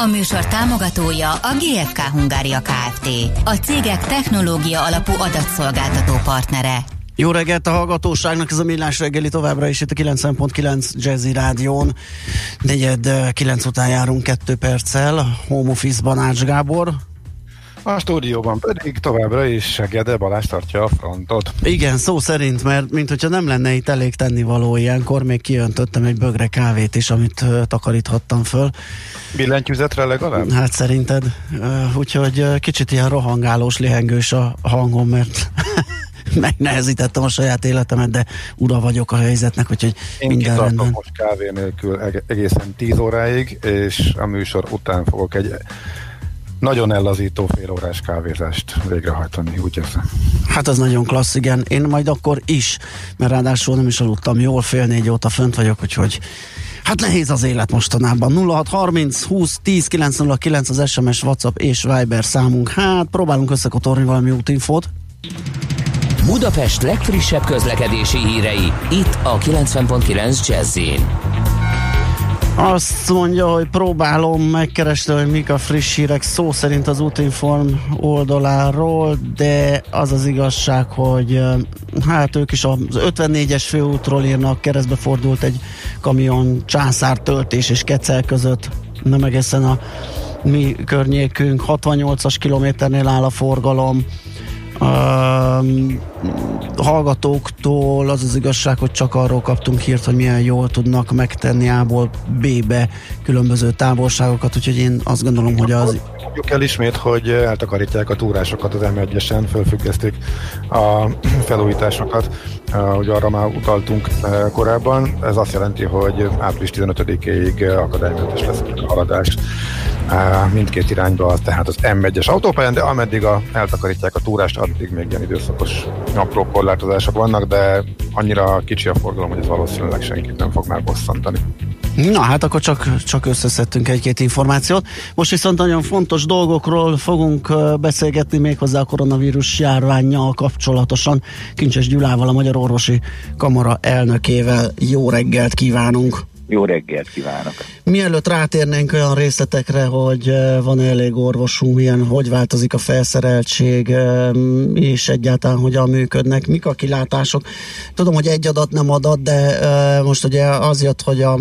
A műsor támogatója a GFK Hungária Kft. A cégek technológia alapú adatszolgáltató partnere. Jó reggelt a hallgatóságnak, ez a Millás reggeli továbbra is itt a 9.9 Jazzy Rádión. Negyed 9 után járunk 2 perccel, Home Office-ban Ács Gábor. A stúdióban pedig továbbra is Segede Balázs tartja a frontot. Igen, szó szerint, mert mint hogyha nem lenne itt elég tennivaló ilyenkor, még kiöntöttem egy bögre kávét is, amit uh, takaríthattam föl. Billentyűzetre legalább? Hát szerinted. Uh, úgyhogy uh, kicsit ilyen rohangálós, lihengős a hangom, mert megnehezítettem a saját életemet, de ura vagyok a helyzetnek, úgyhogy Én minden rendben. most kávé nélkül egészen 10 óráig, és a műsor után fogok egy nagyon ellazító félórás kávézást végrehajtani, úgy érzem. Hát az nagyon klassz, igen. Én majd akkor is, mert ráadásul nem is aludtam jól, fél négy óta fönt vagyok, úgyhogy Hát nehéz az élet mostanában. 0630 20 10 909 az SMS, WhatsApp és Viber számunk. Hát próbálunk összekotorni valami útinfót. Budapest legfrissebb közlekedési hírei, itt a 90.9 jazz azt mondja, hogy próbálom megkeresni, hogy mik a friss hírek szó szerint az Útinform oldaláról, de az az igazság, hogy hát ők is az 54-es főútról írnak, keresztbe fordult egy kamion császár töltés és kecel között, nem egészen a mi környékünk, 68-as kilométernél áll a forgalom, Um, hallgatóktól az az igazság, hogy csak arról kaptunk hírt, hogy milyen jól tudnak megtenni A-ból B-be különböző távolságokat, úgyhogy én azt gondolom, hogy az... Mondjuk el ismét, hogy eltakarítják a túrásokat az M1-esen, fölfüggesztik a felújításokat, hogy arra már utaltunk korábban. Ez azt jelenti, hogy április 15-ig akadálymentes lesz a haladás mindkét irányba, tehát az M1-es autópályán, de ameddig a, eltakarítják a túrást, addig még ilyen időszakos apró korlátozások vannak, de annyira kicsi a forgalom, hogy ez valószínűleg senkit nem fog már bosszantani. Na hát akkor csak, csak összeszedtünk egy-két információt. Most viszont nagyon fontos dolgokról fogunk beszélgetni méghozzá a koronavírus járványjal kapcsolatosan. Kincses Gyulával, a Magyar Orvosi Kamara elnökével jó reggelt kívánunk! Jó reggelt kívánok! Mielőtt rátérnénk olyan részletekre, hogy eh, van elég orvosunk, milyen, hogy változik a felszereltség, eh, és egyáltalán hogyan működnek, mik a kilátások. Tudom, hogy egy adat nem adat, de eh, most ugye az jött, hogy a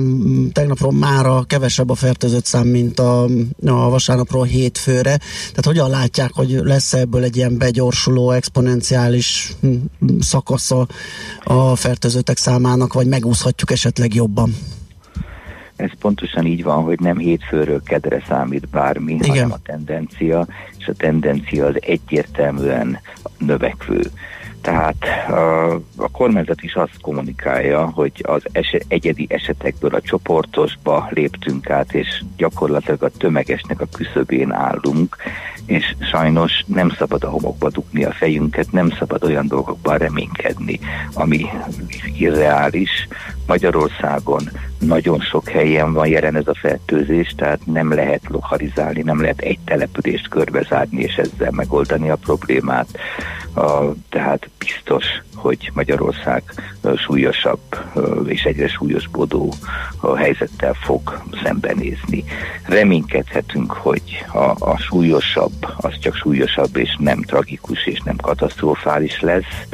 tegnapról mára kevesebb a fertőzött szám, mint a, a vasárnapról hétfőre. Tehát hogyan látják, hogy lesz ebből egy ilyen begyorsuló, exponenciális hm, szakasza a fertőzöttek számának, vagy megúszhatjuk esetleg jobban? Ez pontosan így van, hogy nem hétfőről kedre számít bármi, Igen. hanem a tendencia, és a tendencia az egyértelműen növekvő. Tehát a, a kormányzat is azt kommunikálja, hogy az eset, egyedi esetekből a csoportosba léptünk át, és gyakorlatilag a tömegesnek a küszöbén állunk, és sajnos nem szabad a homokba dugni a fejünket, nem szabad olyan dolgokban reménykedni, ami irreális. Magyarországon nagyon sok helyen van jelen ez a fertőzés, tehát nem lehet lokalizálni, nem lehet egy települést körbezárni és ezzel megoldani a problémát. A, tehát biztos, hogy Magyarország súlyosabb és egyre súlyosbodó helyzettel fog szembenézni. Reménykedhetünk, hogy a, a súlyosabb, az csak súlyosabb és nem tragikus és nem katasztrofális lesz.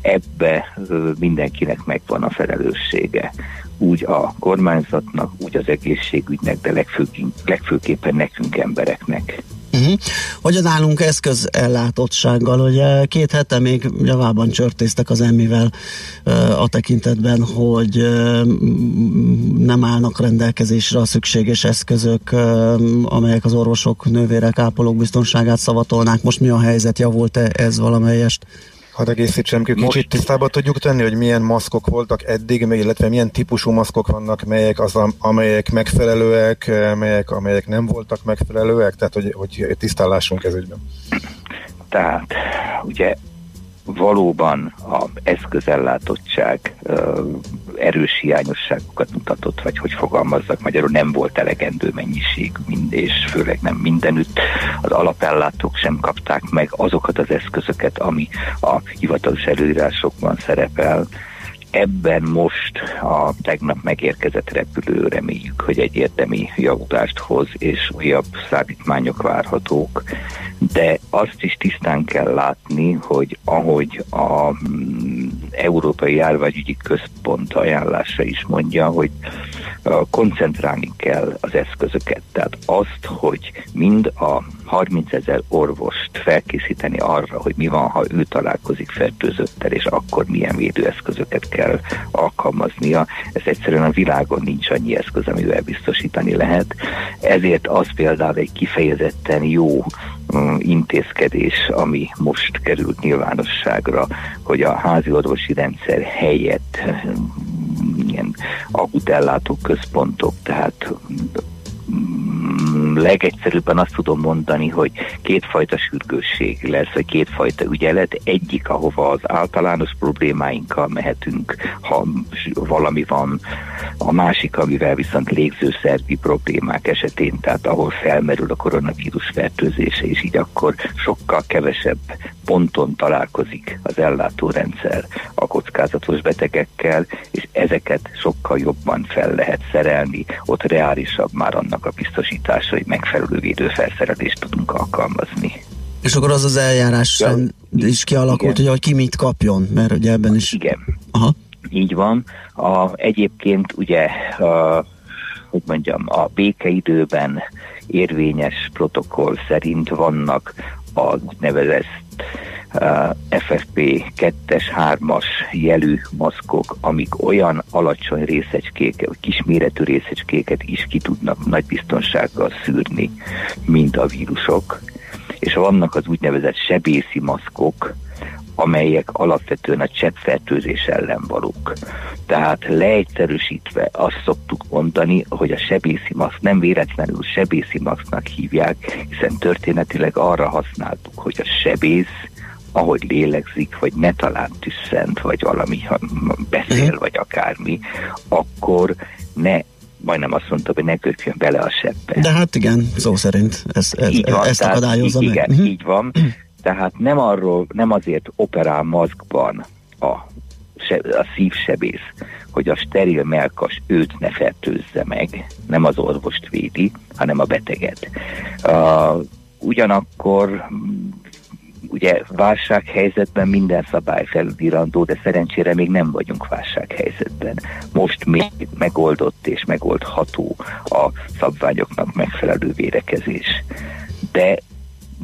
Ebbe mindenkinek megvan a felelőssége úgy a kormányzatnak, úgy az egészségügynek, de legfő, legfőképpen nekünk embereknek. Uh-huh. Hogyan állunk eszközellátottsággal? Ugye két hete még javában csörtéztek az emmivel a tekintetben, hogy nem állnak rendelkezésre a szükséges eszközök, amelyek az orvosok, nővérek, ápolók biztonságát szavatolnák. Most mi a helyzet? Javult-e ez valamelyest? Hadd egészítsem ki, kicsit Most... tisztába tudjuk tenni, hogy milyen maszkok voltak eddig, illetve milyen típusú maszkok vannak, melyek az, amelyek megfelelőek, melyek, amelyek nem voltak megfelelőek, tehát hogy, hogy tisztállásunk ez ügyben. Tehát ugye valóban a eszközellátottság erős hiányosságokat mutatott, vagy hogy fogalmazzak magyarul, nem volt elegendő mennyiség, mind, és főleg nem mindenütt. Az alapellátók sem kapták meg azokat az eszközöket, ami a hivatalos előírásokban szerepel, ebben most a tegnap megérkezett repülő reméljük, hogy egy érdemi javulást hoz, és újabb szállítmányok várhatók, de azt is tisztán kell látni, hogy ahogy a mm, Európai Járványügyi Központ ajánlása is mondja, hogy koncentrálni kell az eszközöket. Tehát azt, hogy mind a 30 ezer orvost felkészíteni arra, hogy mi van, ha ő találkozik fertőzöttel, és akkor milyen védőeszközöket kell alkalmaznia. Ez egyszerűen a világon nincs annyi eszköz, amivel biztosítani lehet. Ezért az például egy kifejezetten jó mm, intézkedés, ami most került nyilvánosságra, hogy a házi orvosi rendszer helyett mm, ilyen akutellátó központok, tehát legegyszerűbben azt tudom mondani, hogy kétfajta sürgősség lesz, vagy kétfajta ügyelet. Egyik, ahova az általános problémáinkkal mehetünk, ha valami van. A másik, amivel viszont légzőszervi problémák esetén, tehát ahol felmerül a koronavírus fertőzése, és így akkor sokkal kevesebb ponton találkozik az ellátórendszer a kockázatos betegekkel, és ezeket sokkal jobban fel lehet szerelni, ott reálisabb már annak a biztosítás, hogy megfelelő védőfelszerelést tudunk alkalmazni. És akkor az az eljárás ja, sem is kialakult, igen. hogy ki mit kapjon, mert ugye ebben is... Igen. Aha. Így van. A, egyébként ugye, a, hogy mondjam, a békeidőben érvényes protokoll szerint vannak a nevezett FFP2-es, 3-as jelű maszkok, amik olyan alacsony részecskéket, kisméretű részecskéket is ki tudnak nagy biztonsággal szűrni, mint a vírusok, és vannak az úgynevezett sebészi maszkok, amelyek alapvetően a cseppfertőzés ellen valók. Tehát leegyszerűsítve azt szoktuk mondani, hogy a sebészi maszk nem véletlenül sebészi maszknak hívják, hiszen történetileg arra használtuk, hogy a sebész ahogy lélegzik, vagy ne talán tüsszent, vagy valami ha beszél, uh-huh. vagy akármi, akkor ne majdnem azt mondta, hogy ne köpjön bele a sebbe. De hát igen, szó szerint ez, ez, így van, ezt akadályozza meg. Igen, uh-huh. így van. Tehát nem arról, nem azért operál maszkban a, a szívsebész, hogy a steril melkas őt ne fertőzze meg, nem az orvost védi, hanem a beteget. Uh, ugyanakkor ugye válsághelyzetben minden szabály felülírandó, de szerencsére még nem vagyunk válsághelyzetben. Most még megoldott és megoldható a szabványoknak megfelelő védekezés. De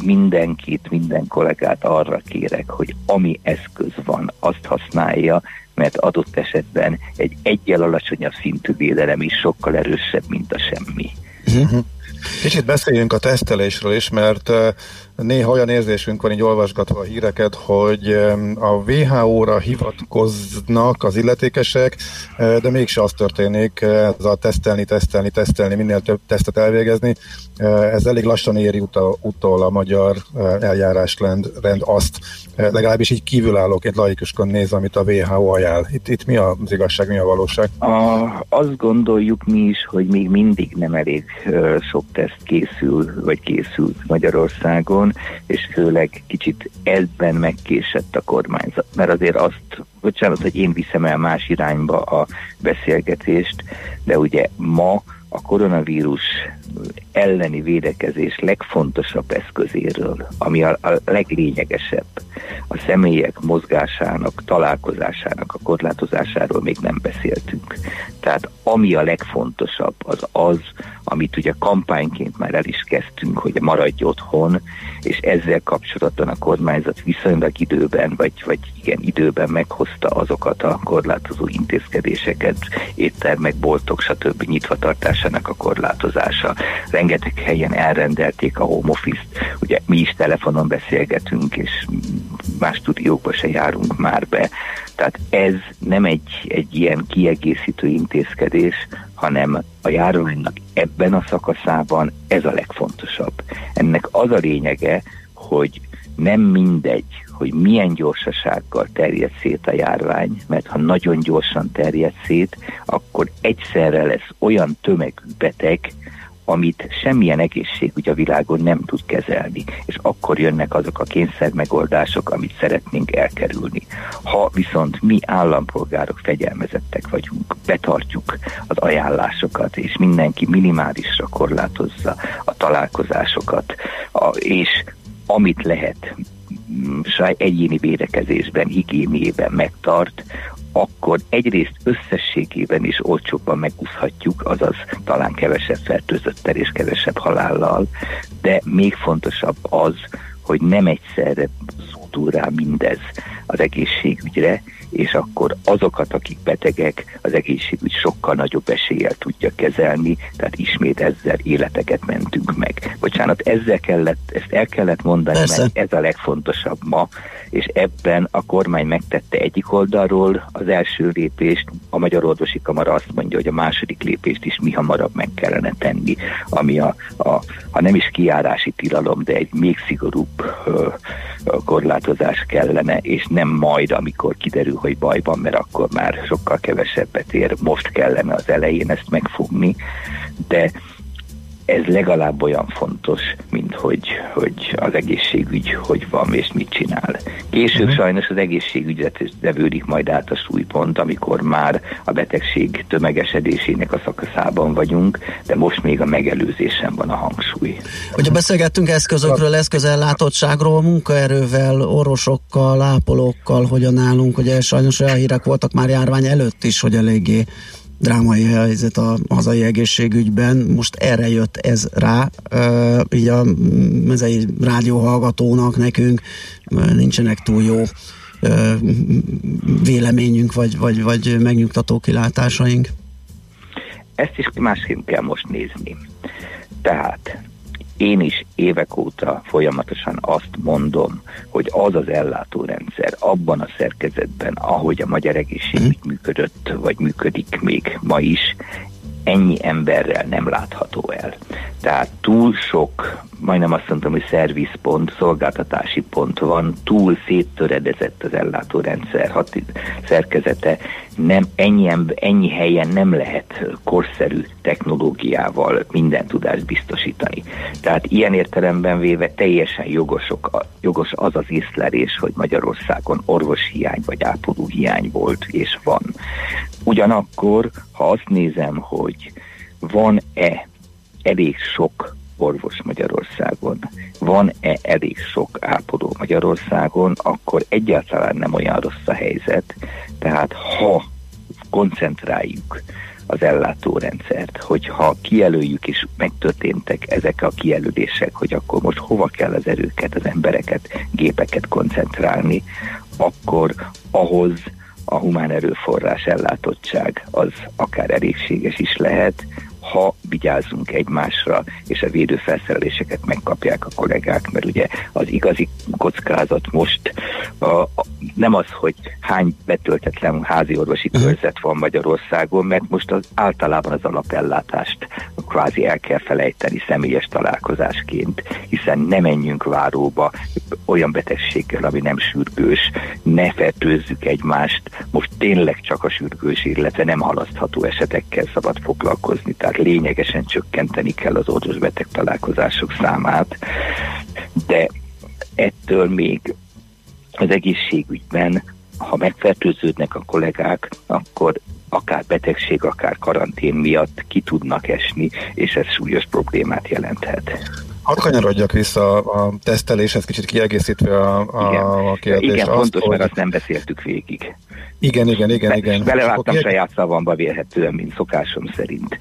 mindenkit, minden kollégát arra kérek, hogy ami eszköz van, azt használja, mert adott esetben egy egyel alacsonyabb szintű védelem is sokkal erősebb, mint a semmi. Uh-huh. Kicsit beszéljünk a tesztelésről is, mert néha olyan érzésünk van így olvasgatva a híreket, hogy a WHO-ra hivatkoznak az illetékesek, de mégse az történik, ez a tesztelni, tesztelni, tesztelni, minél több tesztet elvégezni. Ez elég lassan éri utol, utol a magyar eljárás rend azt, legalábbis így kívülállóként laikuskan néz, amit a WHO ajánl. Itt, itt mi az igazság, mi a valóság? A, azt gondoljuk mi is, hogy még mindig nem elég sok teszt készül, vagy készült Magyarországon, és főleg kicsit ebben megkésett a kormányzat. Mert azért azt, bocsánat, hogy én viszem el más irányba a beszélgetést, de ugye ma a koronavírus elleni védekezés legfontosabb eszközéről, ami a, a leglényegesebb, a személyek mozgásának, találkozásának a korlátozásáról még nem beszéltünk. Tehát ami a legfontosabb, az az, amit ugye kampányként már el is kezdtünk, hogy maradj otthon, és ezzel kapcsolatban a kormányzat viszonylag időben, vagy, vagy igen, időben meghozta azokat a korlátozó intézkedéseket, éttermek, boltok, stb. nyitva tartásának a korlátozása. Rengeteg helyen elrendelték a home office-t, ugye mi is telefonon beszélgetünk, és más stúdiókba se járunk már be. Tehát ez nem egy, egy ilyen kiegészítő intézkedés, hanem a járványnak ebben a szakaszában ez a legfontosabb. Ennek az a lényege, hogy nem mindegy, hogy milyen gyorsasággal terjed szét a járvány, mert ha nagyon gyorsan terjed szét, akkor egyszerre lesz olyan tömegű beteg, amit semmilyen egészségügy a világon nem tud kezelni, és akkor jönnek azok a kényszer megoldások, amit szeretnénk elkerülni. Ha viszont mi állampolgárok fegyelmezettek vagyunk, betartjuk az ajánlásokat, és mindenki minimálisra korlátozza a találkozásokat, a, és amit lehet egyéni védekezésben, higiéniében megtart, akkor egyrészt összességében is olcsóbban megúszhatjuk, azaz talán kevesebb fertőzöttel és kevesebb halállal, de még fontosabb az, hogy nem egyszerre zúdul rá mindez az egészségügyre, és akkor azokat, akik betegek, az egészségügy sokkal nagyobb eséllyel tudja kezelni, tehát ismét ezzel életeket mentünk meg. Bocsánat, ezzel kellett, ezt el kellett mondani, Persze. mert ez a legfontosabb ma, és ebben a kormány megtette egyik oldalról az első lépést, a Magyar Orvosi Kamara azt mondja, hogy a második lépést is mi hamarabb meg kellene tenni, ami a, a ha nem is kiárási tilalom, de egy még szigorúbb ö, korlátozás kellene, és nem majd, amikor kiderül, hogy baj van, mert akkor már sokkal kevesebbet ér, most kellene az elején ezt megfogni, de ez legalább olyan fontos, mint hogy, hogy az egészségügy hogy van és mit csinál. Később uh-huh. sajnos az egészségügyet devődik majd át a súlypont, amikor már a betegség tömegesedésének a szakaszában vagyunk, de most még a megelőzésen van a hangsúly. Ugye beszélgettünk eszközökről, eszközellátottságról, munkaerővel, orvosokkal, ápolókkal, hogyan állunk, ugye sajnos olyan hírek voltak már járvány előtt is, hogy eléggé drámai helyzet a hazai egészségügyben. Most erre jött ez rá, így a mezei rádió hallgatónak nekünk nincsenek túl jó véleményünk, vagy, vagy, vagy megnyugtató kilátásaink. Ezt is másképp kell most nézni. Tehát én is évek óta folyamatosan azt mondom, hogy az az ellátórendszer abban a szerkezetben, ahogy a magyar egészségügy mhm. működött, vagy működik még ma is, ennyi emberrel nem látható el. Tehát túl sok, majdnem azt mondtam, hogy szervizpont, szolgáltatási pont van, túl széttöredezett az ellátórendszer hat, szerkezete, nem, ennyi, ennyi helyen nem lehet korszerű technológiával minden tudást biztosítani. Tehát ilyen értelemben véve teljesen jogosok, jogos az az észlelés, hogy Magyarországon orvoshiány vagy ápolóhiány volt és van. Ugyanakkor, ha azt nézem, hogy van-e elég sok orvos Magyarországon, van-e elég sok ápoló Magyarországon, akkor egyáltalán nem olyan rossz a helyzet. Tehát ha koncentráljuk az ellátórendszert, hogyha kijelöljük és megtörténtek ezek a kijelölések, hogy akkor most hova kell az erőket, az embereket, gépeket koncentrálni, akkor ahhoz a humán erőforrás ellátottság az akár elégséges is lehet, ha vigyázzunk egymásra, és a védőfelszereléseket megkapják a kollégák, mert ugye az igazi kockázat most a, nem az, hogy hány betöltetlen házi orvosi mhm. körzet van Magyarországon, mert most az, általában az alapellátást kvázi el kell felejteni személyes találkozásként, hiszen ne menjünk váróba olyan betegséggel, ami nem sürgős, ne fertőzzük egymást, most tényleg csak a sürgős, illetve nem halasztható esetekkel szabad foglalkozni, tehát lényegesen csökkenteni kell az beteg találkozások számát, de ettől még az egészségügyben, ha megfertőződnek a kollégák, akkor akár betegség, akár karantén miatt ki tudnak esni, és ez súlyos problémát jelenthet. Hadd kanyarodjak vissza a teszteléshez, kicsit kiegészítve a, a, a kérdést. Igen, azt, fontos, hogy... mert azt nem beszéltük végig. Igen, igen, igen, Be, igen. Belevágtam kieg... saját szavamba vélhetően, mint szokásom szerint.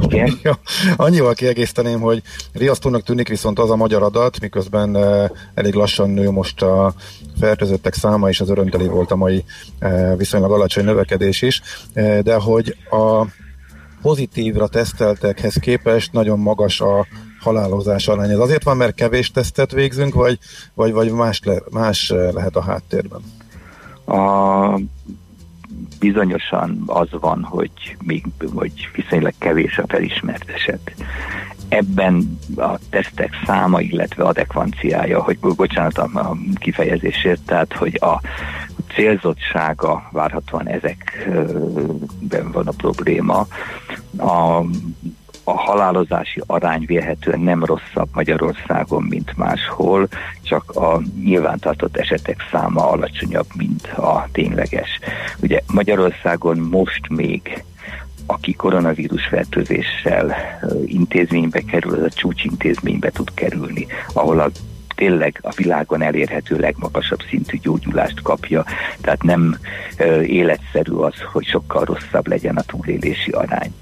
Igen? ja, annyival kiegészíteném, hogy riasztónak tűnik viszont az a magyar adat, miközben uh, elég lassan nő most a fertőzöttek száma, és az örömteli volt a mai uh, viszonylag alacsony növekedés is, uh, de hogy a pozitívra teszteltekhez képest nagyon magas a halálozás arány. Ez azért van, mert kevés tesztet végzünk, vagy, vagy, vagy más, le, más lehet a háttérben? A, bizonyosan az van, hogy még hogy viszonylag kevés a felismert eset. ebben a tesztek száma, illetve adekvanciája, hogy bocsánat a kifejezésért, tehát hogy a célzottsága várhatóan ezekben van a probléma. A, a halálozási arány vélhetően nem rosszabb Magyarországon, mint máshol, csak a nyilvántartott esetek száma alacsonyabb, mint a tényleges. Ugye Magyarországon most még aki koronavírus fertőzéssel intézménybe kerül, az a csúcsintézménybe tud kerülni, ahol a tényleg a világon elérhető legmagasabb szintű gyógyulást kapja, tehát nem életszerű az, hogy sokkal rosszabb legyen a túlélési arány.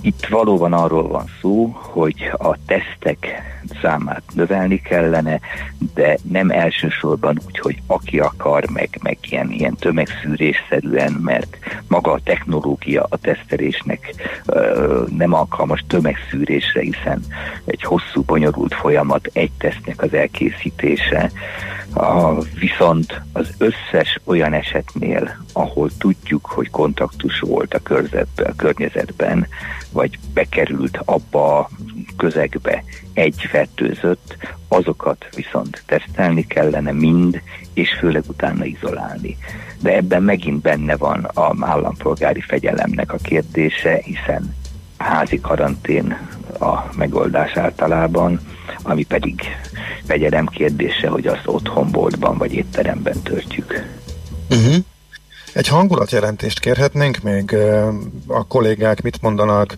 Itt valóban arról van szó, hogy a tesztek számát növelni kellene, de nem elsősorban úgy, hogy aki akar, meg, meg ilyen, ilyen tömegszűrésszerűen, mert maga a technológia a tesztelésnek ö, nem alkalmas tömegszűrésre, hiszen egy hosszú, bonyolult folyamat egy tesztnek az elkészítése, a, viszont az összes olyan esetnél, ahol tudjuk, hogy kontaktus volt a, körzetbe, a környezetben, vagy bekerült abba a közegbe egy fertőzött, azokat viszont tesztelni kellene mind, és főleg utána izolálni. De ebben megint benne van a állampolgári fegyelemnek a kérdése, hiszen házi karantén a megoldás általában, ami pedig fegyelem kérdése, hogy azt otthon, boltban vagy étteremben töltjük. Uh-huh. Egy hangulatjelentést kérhetnénk még? A kollégák mit mondanak,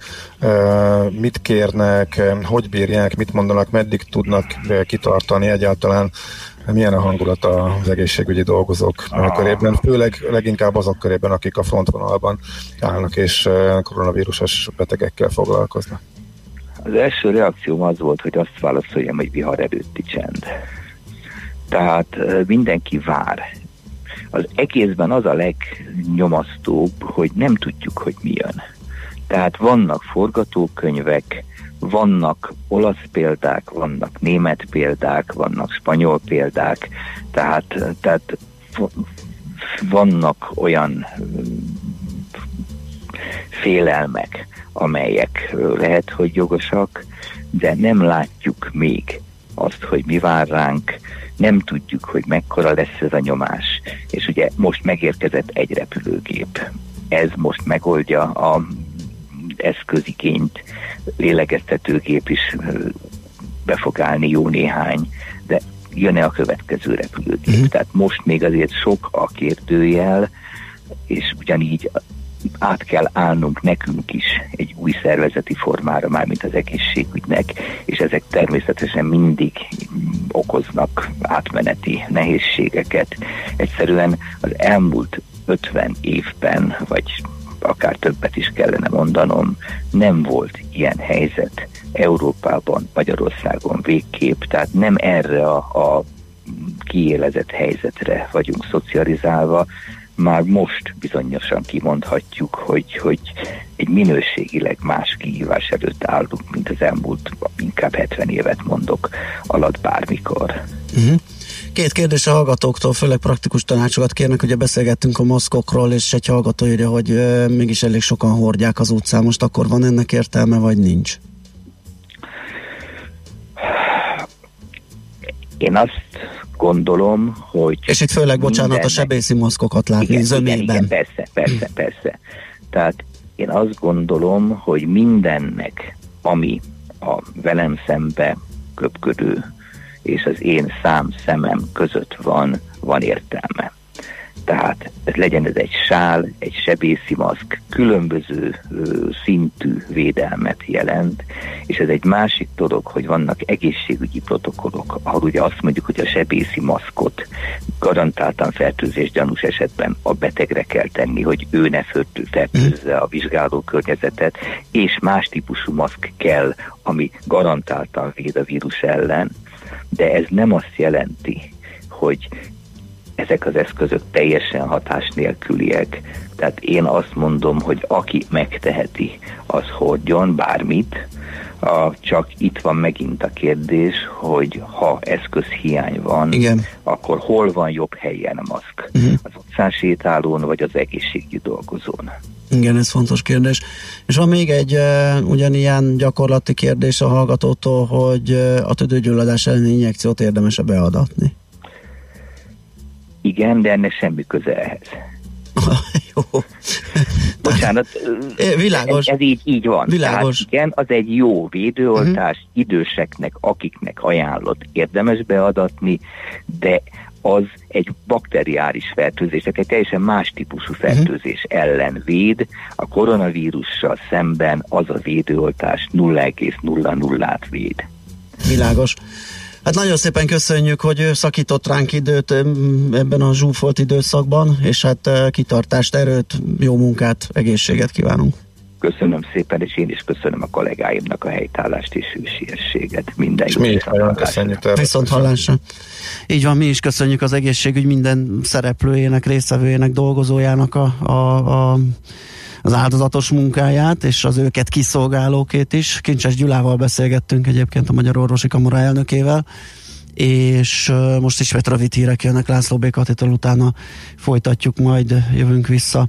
mit kérnek, hogy bírják, mit mondanak, meddig tudnak kitartani egyáltalán, milyen a hangulat az egészségügyi dolgozók körében, főleg leginkább azok körében, akik a frontvonalban állnak és koronavírusos betegekkel foglalkoznak. Az első reakcióm az volt, hogy azt válaszoljam, hogy vihar előtti csend. Tehát mindenki vár az egészben az a legnyomasztóbb, hogy nem tudjuk, hogy mi jön. Tehát vannak forgatókönyvek, vannak olasz példák, vannak német példák, vannak spanyol példák, tehát, tehát vannak olyan félelmek, amelyek lehet, hogy jogosak, de nem látjuk még azt, hogy mi vár ránk, nem tudjuk, hogy mekkora lesz ez a nyomás. És ugye most megérkezett egy repülőgép. Ez most megoldja a eszközigényt, lélegeztetőgép is be fog állni jó néhány, de jön-e a következő repülőgép? Uh-huh. Tehát most még azért sok a kérdőjel, és ugyanígy át kell állnunk nekünk is egy új szervezeti formára, már mint az egészségügynek, és ezek természetesen mindig okoznak átmeneti nehézségeket. Egyszerűen az elmúlt 50 évben, vagy akár többet is kellene mondanom, nem volt ilyen helyzet Európában, Magyarországon végképp, tehát nem erre a, a kiélezett helyzetre vagyunk szocializálva, már most bizonyosan kimondhatjuk, hogy, hogy egy minőségileg más kihívás előtt állunk, mint az elmúlt inkább 70 évet mondok alatt bármikor. Uh-huh. Két kérdés a hallgatóktól, főleg praktikus tanácsokat kérnek, ugye beszélgettünk a maszkokról, és egy hallgató írja, hogy euh, mégis elég sokan hordják az utcán, most akkor van ennek értelme, vagy nincs? Én azt gondolom, hogy... És itt főleg, bocsánat, a sebészi maszkokat látni igen, zömében. Igen, igen, persze, persze, persze. Tehát én azt gondolom, hogy mindennek, ami a velem szembe köpködő és az én szám szemem között van, van értelme. Tehát ez legyen ez egy sál, egy sebészi maszk, különböző ö, szintű védelmet jelent, és ez egy másik dolog, hogy vannak egészségügyi protokollok, ahol ugye azt mondjuk, hogy a sebészi maszkot garantáltan fertőzés gyanús esetben a betegre kell tenni, hogy ő ne fertőzze a vizsgáló környezetet, és más típusú maszk kell, ami garantáltan véd a vírus ellen, de ez nem azt jelenti, hogy ezek az eszközök teljesen hatás nélküliek. Tehát én azt mondom, hogy aki megteheti, az hordjon bármit, a, csak itt van megint a kérdés, hogy ha eszközhiány van, Igen. akkor hol van jobb helyen a maszk? Uh-huh. Az utcán sétálón, vagy az egészségügyi dolgozón? Igen, ez fontos kérdés. És van még egy uh, ugyanilyen gyakorlati kérdés a hallgatótól, hogy uh, a tüdőgyulladás elleni injekciót érdemes-e beadatni? Igen, de ennek semmi köze ehhez. jó. Bocsánat, világos. Ez, ez így, így van. Világos. Tehát igen, az egy jó védőoltás, uh-huh. időseknek, akiknek ajánlott érdemes beadatni, de az egy bakteriáris fertőzés, tehát egy teljesen más típusú mhm. fertőzés uh-huh. ellen véd. A koronavírussal szemben az a védőoltás 0,00-át véd. Világos. Hát nagyon szépen köszönjük, hogy szakított ránk időt ebben a zsúfolt időszakban, és hát kitartást, erőt, jó munkát, egészséget kívánunk. Köszönöm szépen, és én is köszönöm a kollégáimnak a helytállást és hűségességet. Minden és mi is nagyon köszönjük. Viszont hallásra. Így van, mi is köszönjük az egészségügy minden szereplőjének, résztvevőjének, dolgozójának a, a, a az áldozatos munkáját, és az őket kiszolgálókét is. Kincses Gyulával beszélgettünk egyébként a Magyar Orvosi Kamara elnökével, és most is rövid hírek jönnek László B. Katitól, utána folytatjuk, majd jövünk vissza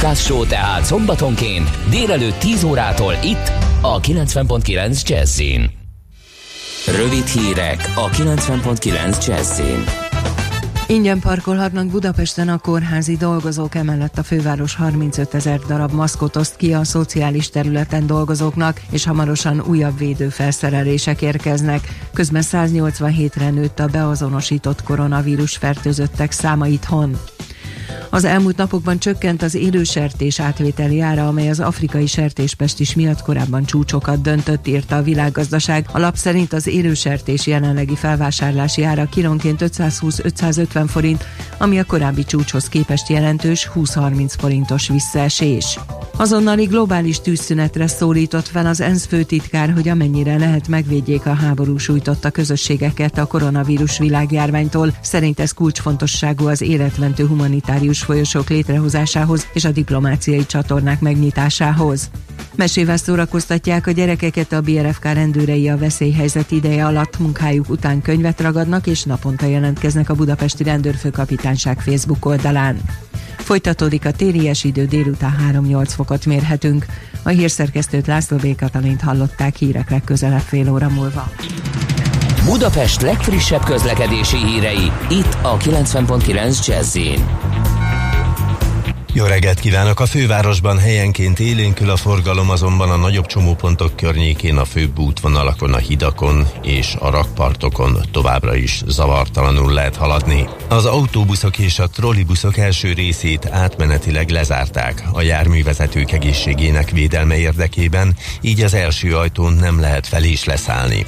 Kaz Show tehát szombatonként délelőtt 10 órától itt a 90.9 Jazzin. Rövid hírek a 90.9 Jazzin. Ingyen parkolhatnak Budapesten a kórházi dolgozók, emellett a főváros 35 ezer darab maszkot oszt ki a szociális területen dolgozóknak, és hamarosan újabb védőfelszerelések érkeznek. Közben 187-re nőtt a beazonosított koronavírus fertőzöttek száma itthon. Az elmúlt napokban csökkent az élősertés átvételi ára, amely az afrikai sertéspestis miatt korábban csúcsokat döntött, írta a világgazdaság. A lap szerint az élősertés jelenlegi felvásárlási ára kilónként 520-550 forint, ami a korábbi csúcshoz képest jelentős 20-30 forintos visszaesés. Azonnali globális tűzszünetre szólított fel az ENSZ főtitkár, hogy amennyire lehet megvédjék a háború sújtotta közösségeket a koronavírus világjárványtól. Szerint ez kulcsfontosságú az életmentő humanitárius folyosók létrehozásához és a diplomáciai csatornák megnyitásához. Mesével szórakoztatják a gyerekeket a BRFK rendőrei a veszélyhelyzet ideje alatt munkájuk után könyvet ragadnak és naponta jelentkeznek a budapesti rendőrfőkapitányság Facebook oldalán. Folytatódik a téries idő, délután 3-8 fokot mérhetünk. A hírszerkesztőt László B. Katalint hallották hírek legközelebb fél óra múlva. Budapest legfrissebb közlekedési hírei, itt a 90.9 jazz jó reggelt kívánok! A fővárosban helyenként élénkül a forgalom, azonban a nagyobb csomópontok környékén a főbb útvonalakon, a hidakon és a rakpartokon továbbra is zavartalanul lehet haladni. Az autóbuszok és a trollibuszok első részét átmenetileg lezárták a járművezetők egészségének védelme érdekében, így az első ajtón nem lehet fel is leszállni.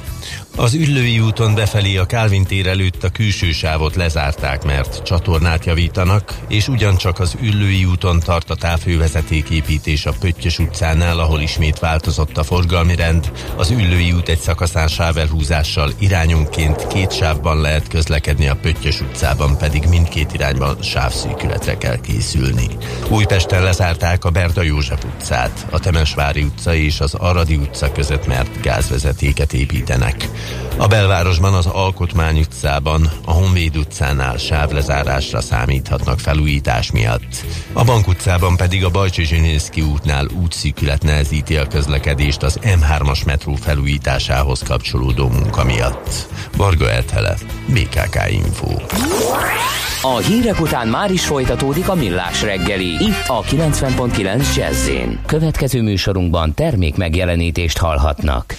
Az Üllői úton befelé a Kálvin tér előtt a külső sávot lezárták, mert csatornát javítanak, és ugyancsak az Üllői úton tart a távhővezeték építés a Pöttyös utcánál, ahol ismét változott a forgalmi rend. Az Üllői út egy szakaszán sávelhúzással irányonként két sávban lehet közlekedni, a Pöttyös utcában pedig mindkét irányban sávszűkületre kell készülni. Újpesten lezárták a Berda József utcát, a Temesvári utca és az Aradi utca között, mert gázvezetéket építenek. A belvárosban az Alkotmány utcában, a Honvéd utcánál sávlezárásra számíthatnak felújítás miatt. A Bank utcában pedig a Bajcsi Zsinyinszki útnál útszűkület nehezíti a közlekedést az M3-as metró felújításához kapcsolódó munka miatt. Varga Ertele, BKK Info. A hírek után már is folytatódik a millás reggeli, itt a 90.9 jazz Következő műsorunkban termék megjelenítést hallhatnak.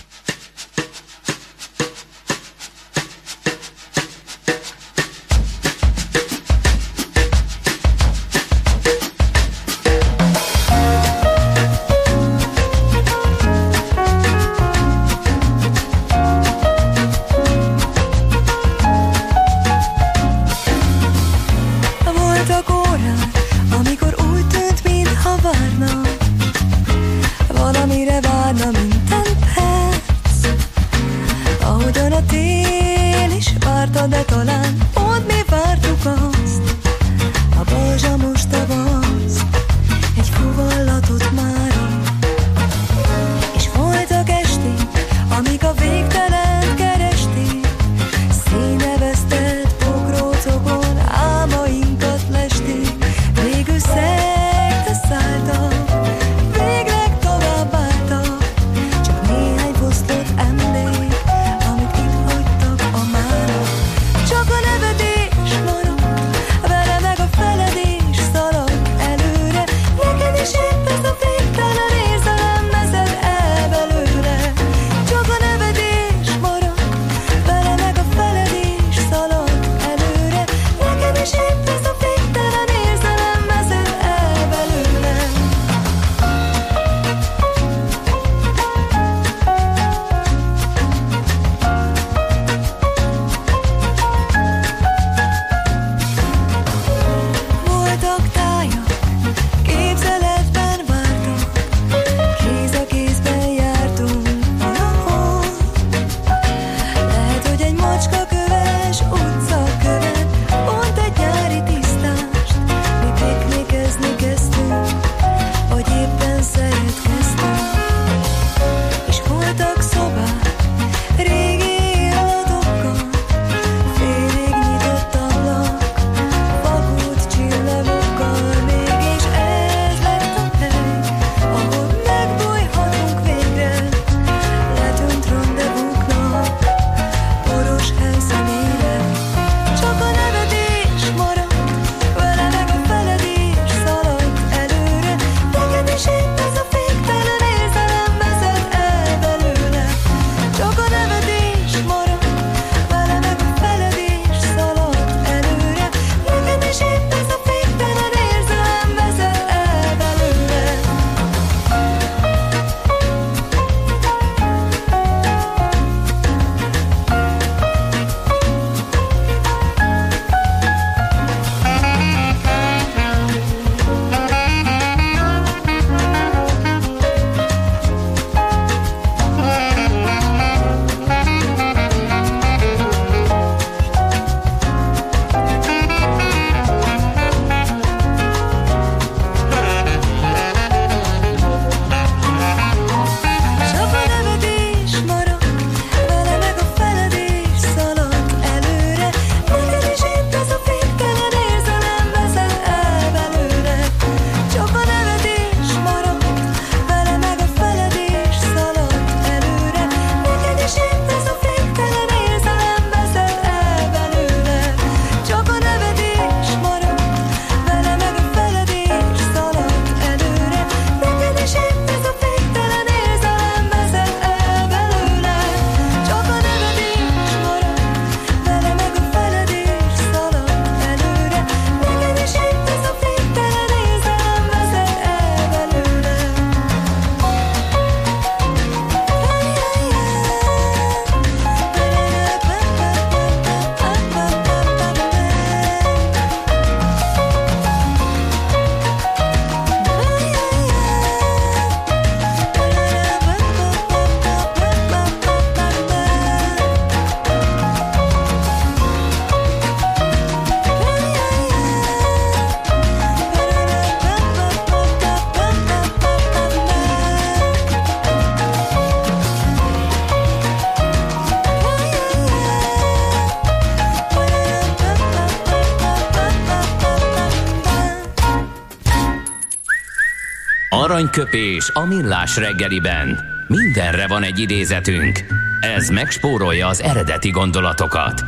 Aranyköpés a millás reggeliben. Mindenre van egy idézetünk. Ez megspórolja az eredeti gondolatokat.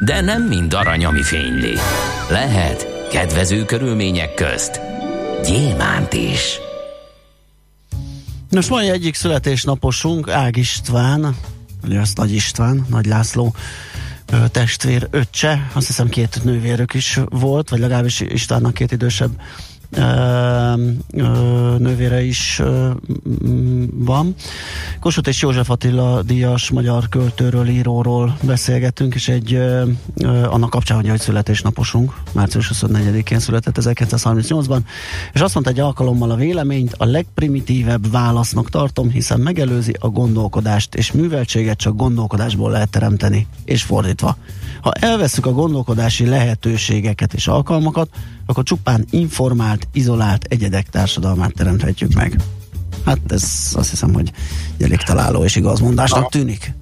De nem mind arany, ami fényli. Lehet kedvező körülmények közt gyémánt is. Nos, mai egyik születésnaposunk, Ág István, az Nagy István, Nagy László testvér öccse, azt hiszem két nővérük is volt, vagy legalábbis Istvánnak két idősebb nővére is van. Kossuth és József Attila díjas magyar költőről, íróról beszélgetünk, és egy annak kapcsán, hogy születésnaposunk, március 24-én született 1938-ban, és azt mondta egy alkalommal a véleményt, a legprimitívebb válasznak tartom, hiszen megelőzi a gondolkodást, és műveltséget csak gondolkodásból lehet teremteni, és fordítva. Ha elveszük a gondolkodási lehetőségeket és alkalmakat, akkor csupán informált, izolált egyedek társadalmát teremthetjük meg. Hát ez azt hiszem, hogy elég találó és igazmondásnak tűnik.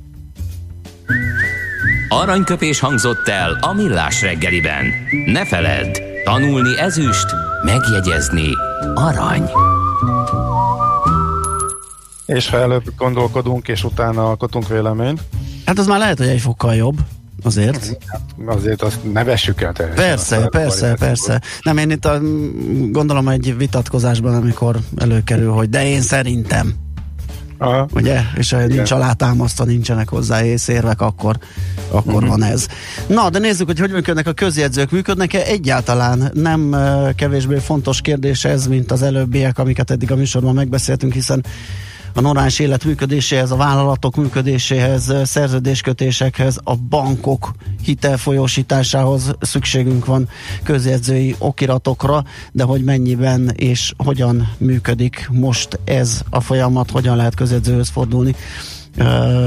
Aranyköpés hangzott el a millás reggeliben. Ne feledd, tanulni ezüst, megjegyezni arany. És ha előbb gondolkodunk, és utána alkotunk véleményt. Hát az már lehet, hogy egy fokkal jobb. Azért. Azért azt ne vessük el teljesen. Persze, persze, persze. Nem, én itt a, gondolom egy vitatkozásban, amikor előkerül, hogy de én szerintem. Aha. Ugye? És ha nincs alátámasztva, nincsenek hozzá észérvek, akkor, akkor uh-huh. van ez. Na, de nézzük, hogy hogy működnek a közjegyzők. Működnek-e egyáltalán? Nem kevésbé fontos kérdés ez, mint az előbbiek, amiket eddig a műsorban megbeszéltünk, hiszen a normális élet működéséhez, a vállalatok működéséhez, szerződéskötésekhez, a bankok hitelfolyósításához szükségünk van közjegyzői okiratokra, de hogy mennyiben és hogyan működik most ez a folyamat, hogyan lehet közjegyzőhöz fordulni,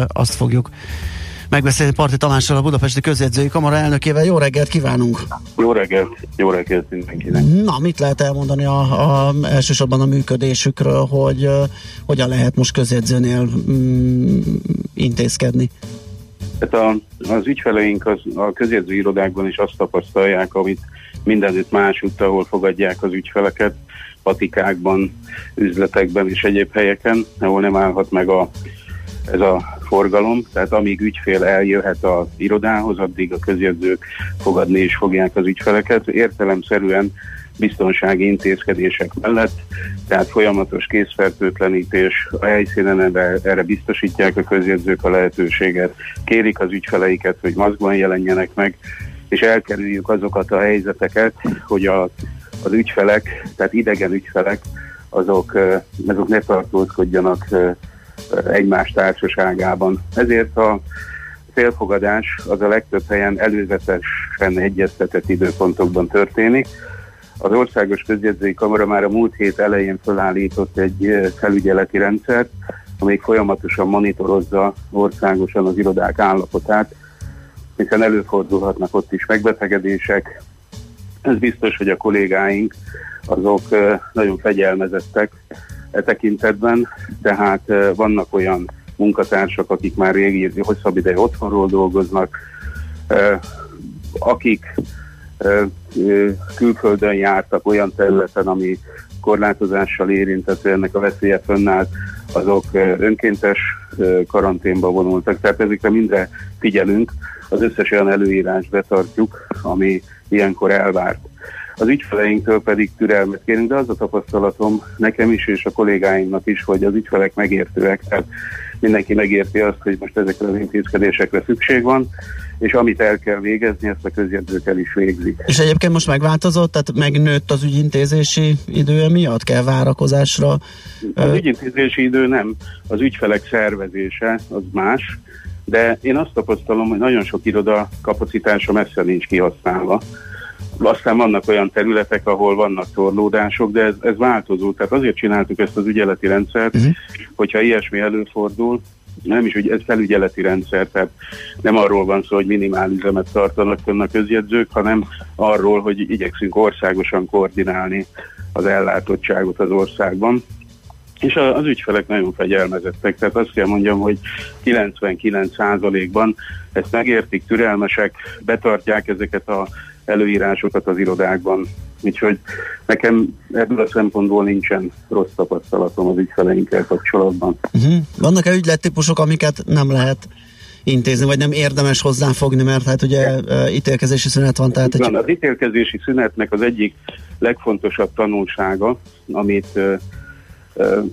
azt fogjuk megbeszélni Parti Tamással, a Budapesti Közjegyzői Kamara elnökével. Jó reggelt kívánunk! Jó reggelt, jó reggelt mindenkinek! Na, mit lehet elmondani a, a, elsősorban a működésükről, hogy uh, hogyan lehet most közjegyzőnél um, intézkedni? Hát a, az ügyfeleink az, a közjegyző irodákban is azt tapasztalják, amit mindenütt másutt, ahol fogadják az ügyfeleket, patikákban, üzletekben és egyéb helyeken, ahol nem állhat meg a, ez a forgalom, tehát amíg ügyfél eljöhet az irodához, addig a közjegyzők fogadni is fogják az ügyfeleket. Értelemszerűen biztonsági intézkedések mellett, tehát folyamatos készfertőtlenítés, a helyszínen erre, biztosítják a közjegyzők a lehetőséget, kérik az ügyfeleiket, hogy maszkban jelenjenek meg, és elkerüljük azokat a helyzeteket, hogy a, az ügyfelek, tehát idegen ügyfelek, azok, azok ne tartózkodjanak egymás társaságában. Ezért a félfogadás az a legtöbb helyen előzetesen egyeztetett időpontokban történik. Az Országos Közjegyzői Kamara már a múlt hét elején felállított egy felügyeleti rendszert, amelyik folyamatosan monitorozza országosan az irodák állapotát, hiszen előfordulhatnak ott is megbetegedések. Ez biztos, hogy a kollégáink azok nagyon fegyelmezettek, e tekintetben, tehát e, vannak olyan munkatársak, akik már régi, hosszabb ideje otthonról dolgoznak, e, akik e, külföldön jártak olyan területen, ami korlátozással érintett, ennek a veszélye fönnállt, azok önkéntes karanténba vonultak. Tehát ezekre mindre figyelünk, az összes olyan előírás betartjuk, ami ilyenkor elvárt. Az ügyfeleinktől pedig türelmet kérünk, de az a tapasztalatom nekem is és a kollégáimnak is, hogy az ügyfelek megértőek, tehát mindenki megérti azt, hogy most ezekre az intézkedésekre szükség van, és amit el kell végezni, ezt a közjegyzők el is végzik. És egyébként most megváltozott, tehát megnőtt az ügyintézési idő miatt? Kell várakozásra? Az ügyintézési idő nem, az ügyfelek szervezése az más, de én azt tapasztalom, hogy nagyon sok iroda kapacitása messze nincs kihasználva. Aztán vannak olyan területek, ahol vannak torlódások, de ez, ez változó. Tehát azért csináltuk ezt az ügyeleti rendszert, uh-huh. hogyha ilyesmi előfordul, nem is, hogy ez felügyeleti rendszer, tehát nem arról van szó, hogy minimál üzemet tartanak a közjegyzők, hanem arról, hogy igyekszünk országosan koordinálni az ellátottságot az országban. És az ügyfelek nagyon fegyelmezettek, tehát azt kell mondjam, hogy 99%-ban ezt megértik, türelmesek, betartják ezeket a előírásokat az irodákban. Úgyhogy nekem ebből a szempontból nincsen rossz tapasztalatom az ügyfeleinkkel kapcsolatban. Uh-huh. Vannak-e ügylettípusok, amiket nem lehet intézni, vagy nem érdemes hozzáfogni, mert hát ugye uh, ítélkezési szünet van. Tehát egy... Az ítélkezési szünetnek az egyik legfontosabb tanulsága, amit uh,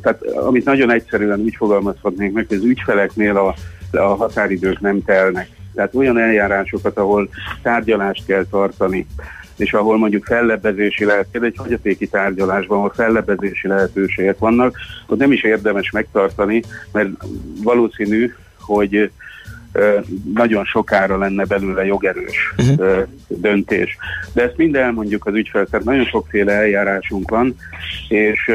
tehát amit nagyon egyszerűen úgy fogalmazhatnék meg, hogy az ügyfeleknél a, a határidők nem telnek. Tehát olyan eljárásokat, ahol tárgyalást kell tartani, és ahol mondjuk fellebbezési lehet, például egy hagyatéki tárgyalásban, ahol fellebbezési lehetőségek vannak, ott nem is érdemes megtartani, mert valószínű, hogy nagyon sokára lenne belőle jogerős uh-huh. döntés. De ezt mind elmondjuk az ügyfel, tehát nagyon sokféle eljárásunk van, és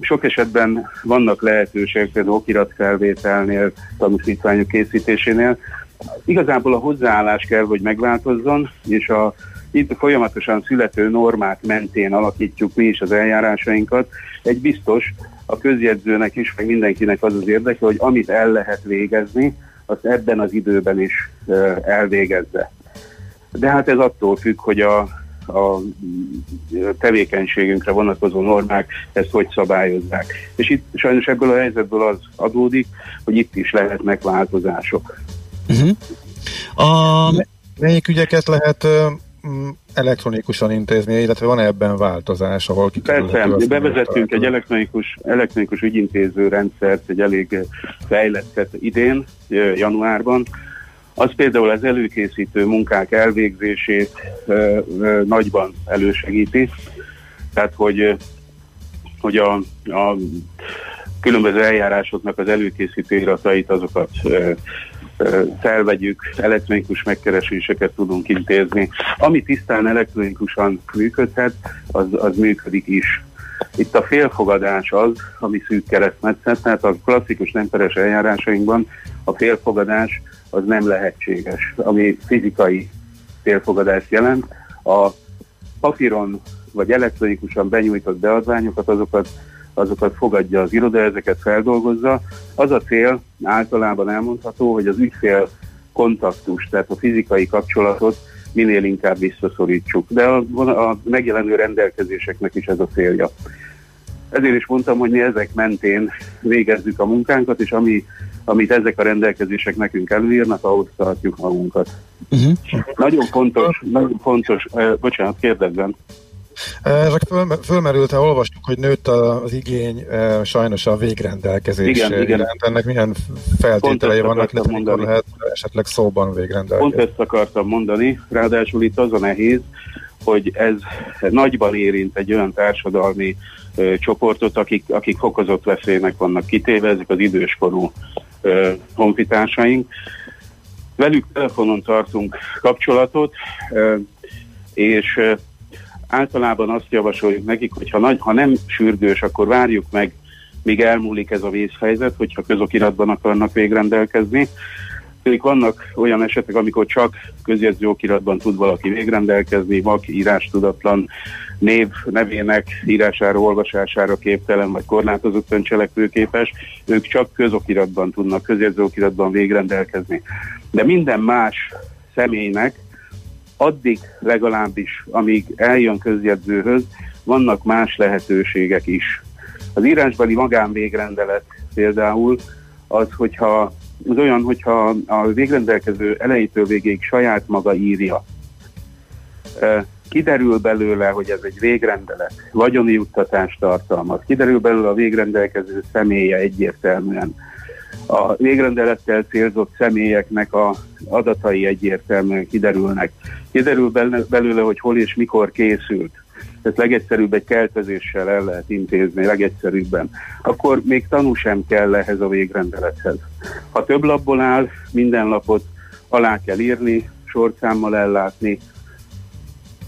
sok esetben vannak lehetőségek, például okiratfelvételnél, tanúsítványok készítésénél, igazából a hozzáállás kell, hogy megváltozzon, és a itt folyamatosan születő normák mentén alakítjuk mi is az eljárásainkat. Egy biztos, a közjegyzőnek is, meg mindenkinek az az érdeke, hogy amit el lehet végezni, azt ebben az időben is elvégezze. De hát ez attól függ, hogy a, a tevékenységünkre vonatkozó normák ezt hogy szabályozzák. És itt sajnos ebből a helyzetből az adódik, hogy itt is lehetnek változások. Uh-huh. A... Melyik ügyeket lehet elektronikusan intézni, illetve van ebben változás, ahol Persze, bevezettünk egy elektronikus, elektronikus ügyintéző rendszert, egy elég fejlesztett idén, januárban. Az például az előkészítő munkák elvégzését ö, ö, nagyban elősegíti. Tehát, hogy, hogy a, a különböző eljárásoknak az előkészítő iratait, azokat ö, felvegyük, elektronikus megkereséseket tudunk intézni. Ami tisztán elektronikusan működhet, az, az működik is. Itt a félfogadás az, ami szűk keresztmetszet, tehát a klasszikus nemperes eljárásainkban a félfogadás az nem lehetséges, ami fizikai félfogadást jelent. A papíron vagy elektronikusan benyújtott beadványokat, azokat azokat fogadja az iroda, ezeket feldolgozza. Az a cél általában elmondható, hogy az ügyfél kontaktus, tehát a fizikai kapcsolatot minél inkább visszaszorítsuk. De a, a megjelenő rendelkezéseknek is ez a célja. Ezért is mondtam, hogy mi ezek mentén végezzük a munkánkat, és ami, amit ezek a rendelkezések nekünk előírnak, ahhoz tartjuk magunkat. Uh-huh. Nagyon fontos, nagyon fontos, uh, bocsánat, kérdezzen. Csak föl, fölmerült, ha olvastuk, hogy nőtt az igény sajnos a végrendelkezés igen, igen. Ennek milyen feltételei vannak, illetve mondani. lehet esetleg szóban végrendelkezni. Pont ezt akartam mondani, ráadásul itt az a nehéz, hogy ez nagyban érint egy olyan társadalmi ö, csoportot, akik, akik fokozott veszélynek vannak kitéve, ezek az időskorú ö, honfitársaink. Velük telefonon tartunk kapcsolatot, és általában azt javasoljuk nekik, hogy ha, nagy, ha nem sürgős, akkor várjuk meg, míg elmúlik ez a vészhelyzet, hogyha közokiratban akarnak végrendelkezni. Pedig vannak olyan esetek, amikor csak közjegyző okiratban tud valaki végrendelkezni, vak, írás tudatlan, név nevének írására, olvasására képtelen, vagy korlátozottan cselekvőképes, ők csak közokiratban tudnak, közjegyző okiratban végrendelkezni. De minden más személynek addig legalábbis, amíg eljön közjegyzőhöz, vannak más lehetőségek is. Az írásbeli magánvégrendelet például az, hogyha az olyan, hogyha a végrendelkező elejétől végéig saját maga írja, kiderül belőle, hogy ez egy végrendelet, vagyoni juttatást tartalmaz, kiderül belőle a végrendelkező személye egyértelműen, a végrendelettel célzott személyeknek a adatai egyértelműen kiderülnek. Kiderül belőle, hogy hol és mikor készült. Ez legegyszerűbb egy keltezéssel el lehet intézni, legegyszerűbben. Akkor még tanú sem kell ehhez a végrendelethez. Ha több lapból áll, minden lapot alá kell írni, sorszámmal ellátni,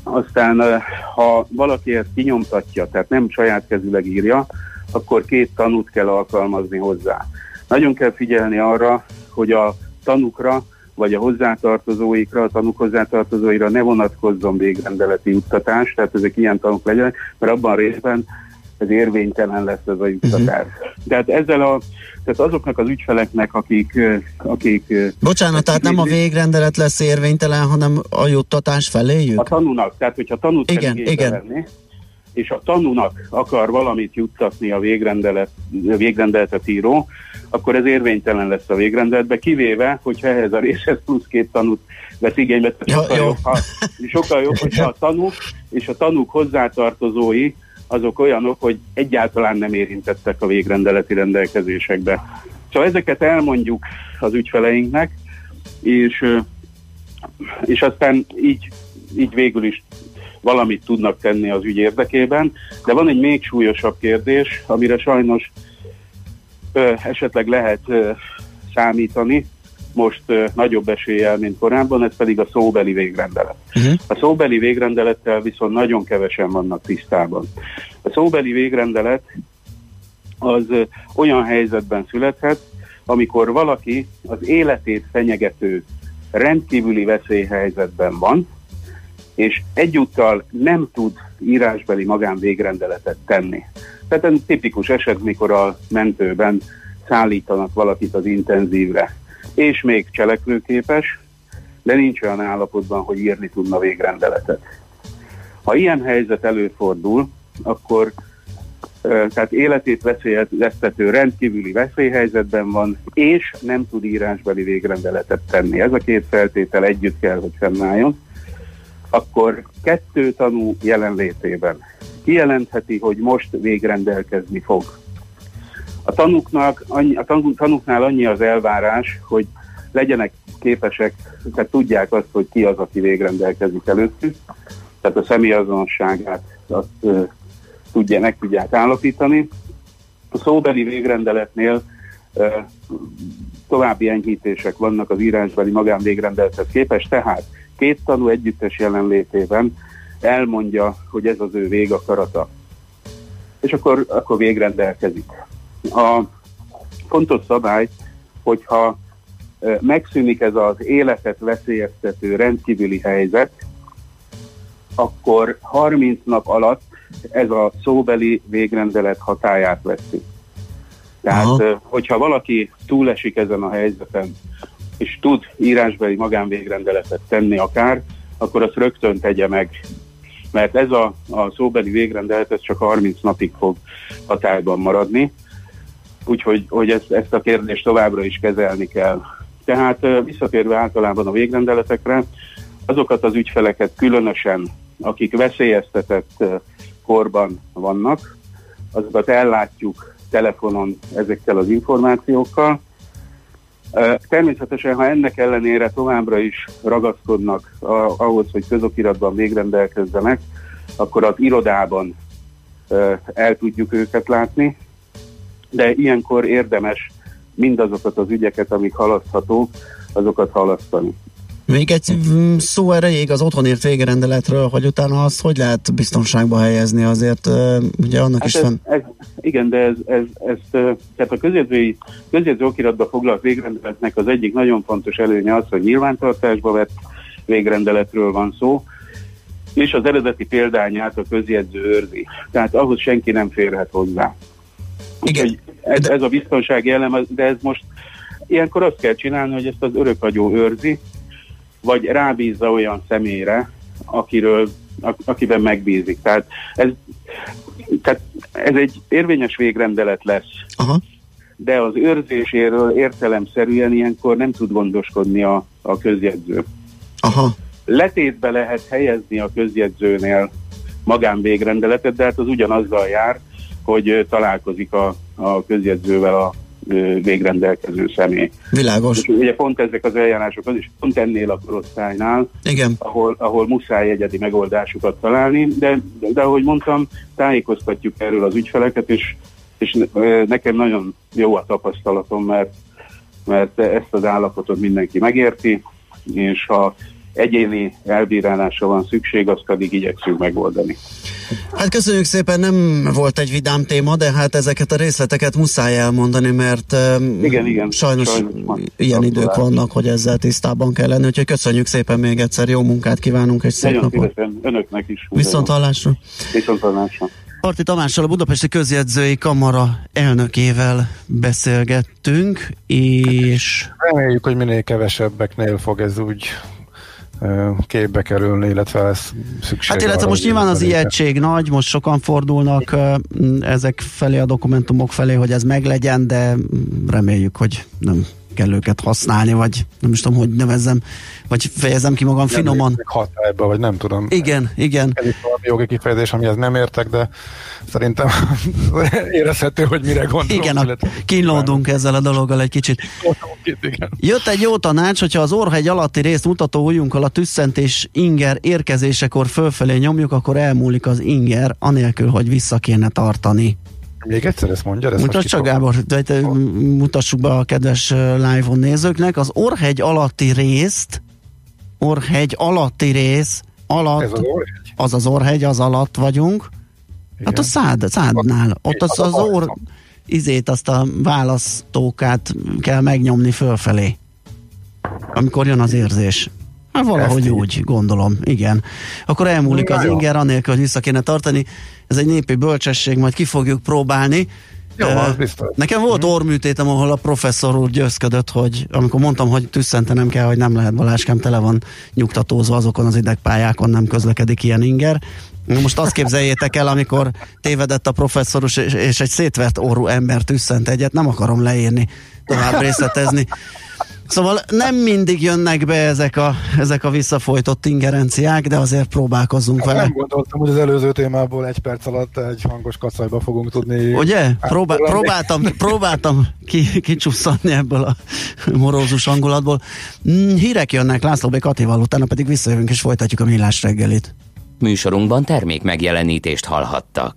aztán ha valaki ezt kinyomtatja, tehát nem saját kezüleg írja, akkor két tanút kell alkalmazni hozzá. Nagyon kell figyelni arra, hogy a tanukra vagy a hozzátartozóikra, a tanúk hozzátartozóira ne vonatkozzon végrendeleti juttatás, tehát ezek ilyen tanúk legyenek, mert abban részben ez érvénytelen lesz ez a juttatás. Uh-huh. Tehát ezzel a, tehát azoknak az ügyfeleknek, akik... akik Bocsánat, tehát nem a végrendelet lesz érvénytelen, hanem a juttatás feléjük? A tanúnak, tehát hogyha tanút igen, igen. Venni, és a tanúnak akar valamit juttatni a végrendelet, végrendeletet író, akkor ez érvénytelen lesz a végrendeletbe, kivéve, hogyha ehhez a részhez plusz két tanút vesz igénybe. Sokkal, jó. Jobb, ha, sokkal jobb, hogyha a tanúk és a tanúk hozzátartozói azok olyanok, hogy egyáltalán nem érintettek a végrendeleti rendelkezésekbe. Szóval ezeket elmondjuk az ügyfeleinknek, és, és aztán így, így végül is valamit tudnak tenni az ügy érdekében. De van egy még súlyosabb kérdés, amire sajnos ö, esetleg lehet ö, számítani, most nagyobb eséllyel, mint korábban, ez pedig a szóbeli végrendelet. Uh-huh. A szóbeli végrendelettel viszont nagyon kevesen vannak tisztában. A szóbeli végrendelet az olyan helyzetben születhet, amikor valaki az életét fenyegető rendkívüli veszélyhelyzetben van, és egyúttal nem tud írásbeli magánvégrendeletet tenni. Tehát ez tipikus eset, mikor a mentőben szállítanak valakit az intenzívre, és még cselekvőképes, de nincs olyan állapotban, hogy írni tudna végrendeletet. Ha ilyen helyzet előfordul, akkor tehát életét veszélyeztető rendkívüli veszélyhelyzetben van, és nem tud írásbeli végrendeletet tenni. Ez a két feltétel együtt kell, hogy fennálljon. Akkor kettő tanú jelenlétében kijelentheti, hogy most végrendelkezni fog. A tanúknak, annyi, a tanúknál annyi az elvárás, hogy legyenek képesek, tehát tudják azt, hogy ki az, aki végrendelkezik előttük, tehát a személyazonosságát azt tudja, meg tudják állapítani. A szóbeli végrendeletnél további enyhítések vannak az írásbeli magánvégrendelethez képest, tehát két tanú együttes jelenlétében elmondja, hogy ez az ő végakarata. És akkor, akkor végrendelkezik. A fontos szabály, hogyha megszűnik ez az életet veszélyeztető rendkívüli helyzet, akkor 30 nap alatt ez a szóbeli végrendelet hatáját veszi. Tehát, Aha. hogyha valaki túlesik ezen a helyzeten, és tud írásbeli magánvégrendeletet tenni akár, akkor azt rögtön tegye meg. Mert ez a, a szóbeli végrendelet ez csak 30 napig fog hatályban maradni, úgyhogy hogy ezt, ezt a kérdést továbbra is kezelni kell. Tehát visszatérve általában a végrendeletekre, azokat az ügyfeleket különösen, akik veszélyeztetett korban vannak, azokat ellátjuk telefonon ezekkel az információkkal. Természetesen, ha ennek ellenére továbbra is ragaszkodnak ahhoz, hogy közokiratban végrendelkezzenek, akkor az irodában el tudjuk őket látni, de ilyenkor érdemes mindazokat az ügyeket, amik halaszthatók, azokat halasztani. Még egy szó erejéig az otthonért végerendeletről, hogy utána azt hogy lehet biztonságba helyezni azért, ugye annak hát is ez, van. Ez, igen, de ez, ez, ez, tehát a közjegyzői, közjegyző okiratba foglalt végrendeletnek az egyik nagyon fontos előnye az, hogy nyilvántartásba vett végrendeletről van szó, és az eredeti példányát a közjegyző őrzi. Tehát ahhoz senki nem férhet hozzá. Igen. ez, ez a biztonsági elem, de ez most ilyenkor azt kell csinálni, hogy ezt az örökagyó őrzi, vagy rábízza olyan személyre, akiről, akiben megbízik. Tehát ez, tehát ez egy érvényes végrendelet lesz. Aha. De az őrzéséről értelemszerűen ilyenkor nem tud gondoskodni a, a közjegyző. Aha. Letétbe lehet helyezni a közjegyzőnél magánvégrendeletet, de hát az ugyanazzal jár, hogy találkozik a, a közjegyzővel a végrendelkező személy. Világos. És ugye pont ezek az eljárások, az is pont ennél a korosztálynál, Igen. Ahol, ahol muszáj egyedi megoldásukat találni, de, de ahogy mondtam, tájékoztatjuk erről az ügyfeleket, és, és nekem nagyon jó a tapasztalatom, mert, mert ezt az állapotot mindenki megérti, és ha egyéni elbírálásra van szükség, azt pedig igyekszünk megoldani. Hát köszönjük szépen, nem volt egy vidám téma, de hát ezeket a részleteket muszáj elmondani, mert igen, igen, sajnos, sajnos ilyen idők vannak, hogy ezzel tisztában kell lenni, úgyhogy köszönjük szépen még egyszer, jó munkát kívánunk, egy szép Nagyon napot. Szívesen, önöknek is. Viszont hallásra. Viszont hallásra. Parti Tamással, a Budapesti Közjegyzői Kamara elnökével beszélgettünk, és... Reméljük, hogy minél kevesebbeknél fog ez úgy képbe kerülni, illetve lesz szükség. Hát illetve most nyilván az ijegység nagy, most sokan fordulnak ezek felé a dokumentumok felé, hogy ez meglegyen, de reméljük, hogy nem kell őket használni, vagy nem is tudom, hogy nevezzem, vagy fejezem ki magam nem finoman. Hatályba, vagy nem tudom. Igen, igen. Ez is valami jogi kifejezés, amihez nem értek, de szerintem érezhető, hogy mire gondolom. Igen, a, kínlódunk ezzel a dologgal egy kicsit. Jött egy jó tanács, hogyha az orhegy alatti részt mutató ujjunkkal a tüsszentés inger érkezésekor fölfelé nyomjuk, akkor elmúlik az inger, anélkül, hogy vissza kéne tartani. Még egyszer ezt mondja? Ezt Mutasd csak, Gábor, de mutassuk be a kedves live-on nézőknek. Az Orhegy alatti részt, Orhegy alatti rész, alatt, Ez az, orhegy? az az Orhegy, az alatt vagyunk. Igen. Hát a szád, szádnál. Ott az, az, az or, izét, azt a választókát kell megnyomni fölfelé. amikor jön az érzés. Hát valahogy Ezt úgy, gondolom, igen. Akkor elmúlik az inger, anélkül, hogy vissza kéne tartani. Ez egy népi bölcsesség, majd ki fogjuk próbálni. Jó, az biztos. Nekem volt hmm. orműtétem, ahol a professzor úr győzködött, hogy amikor mondtam, hogy tüsszentenem kell, hogy nem lehet Baláskám, tele van nyugtatózva azokon az idegpályákon, nem közlekedik ilyen inger. Most azt képzeljétek el, amikor tévedett a professzor, és egy szétvert orrú ember tüsszent egyet, nem akarom leírni, tovább részletezni. Szóval nem mindig jönnek be ezek a, ezek a visszafolytott ingerenciák, de azért próbálkozunk hát vele. Nem gondoltam, hogy az előző témából egy perc alatt egy hangos kacajba fogunk tudni. Ugye? Próbál, próbáltam, próbáltam ki, kicsusszanni ebből a morózus hangulatból. Mm, hírek jönnek László B. Katival, utána pedig visszajövünk és folytatjuk a millás reggelit. Műsorunkban termék megjelenítést hallhattak.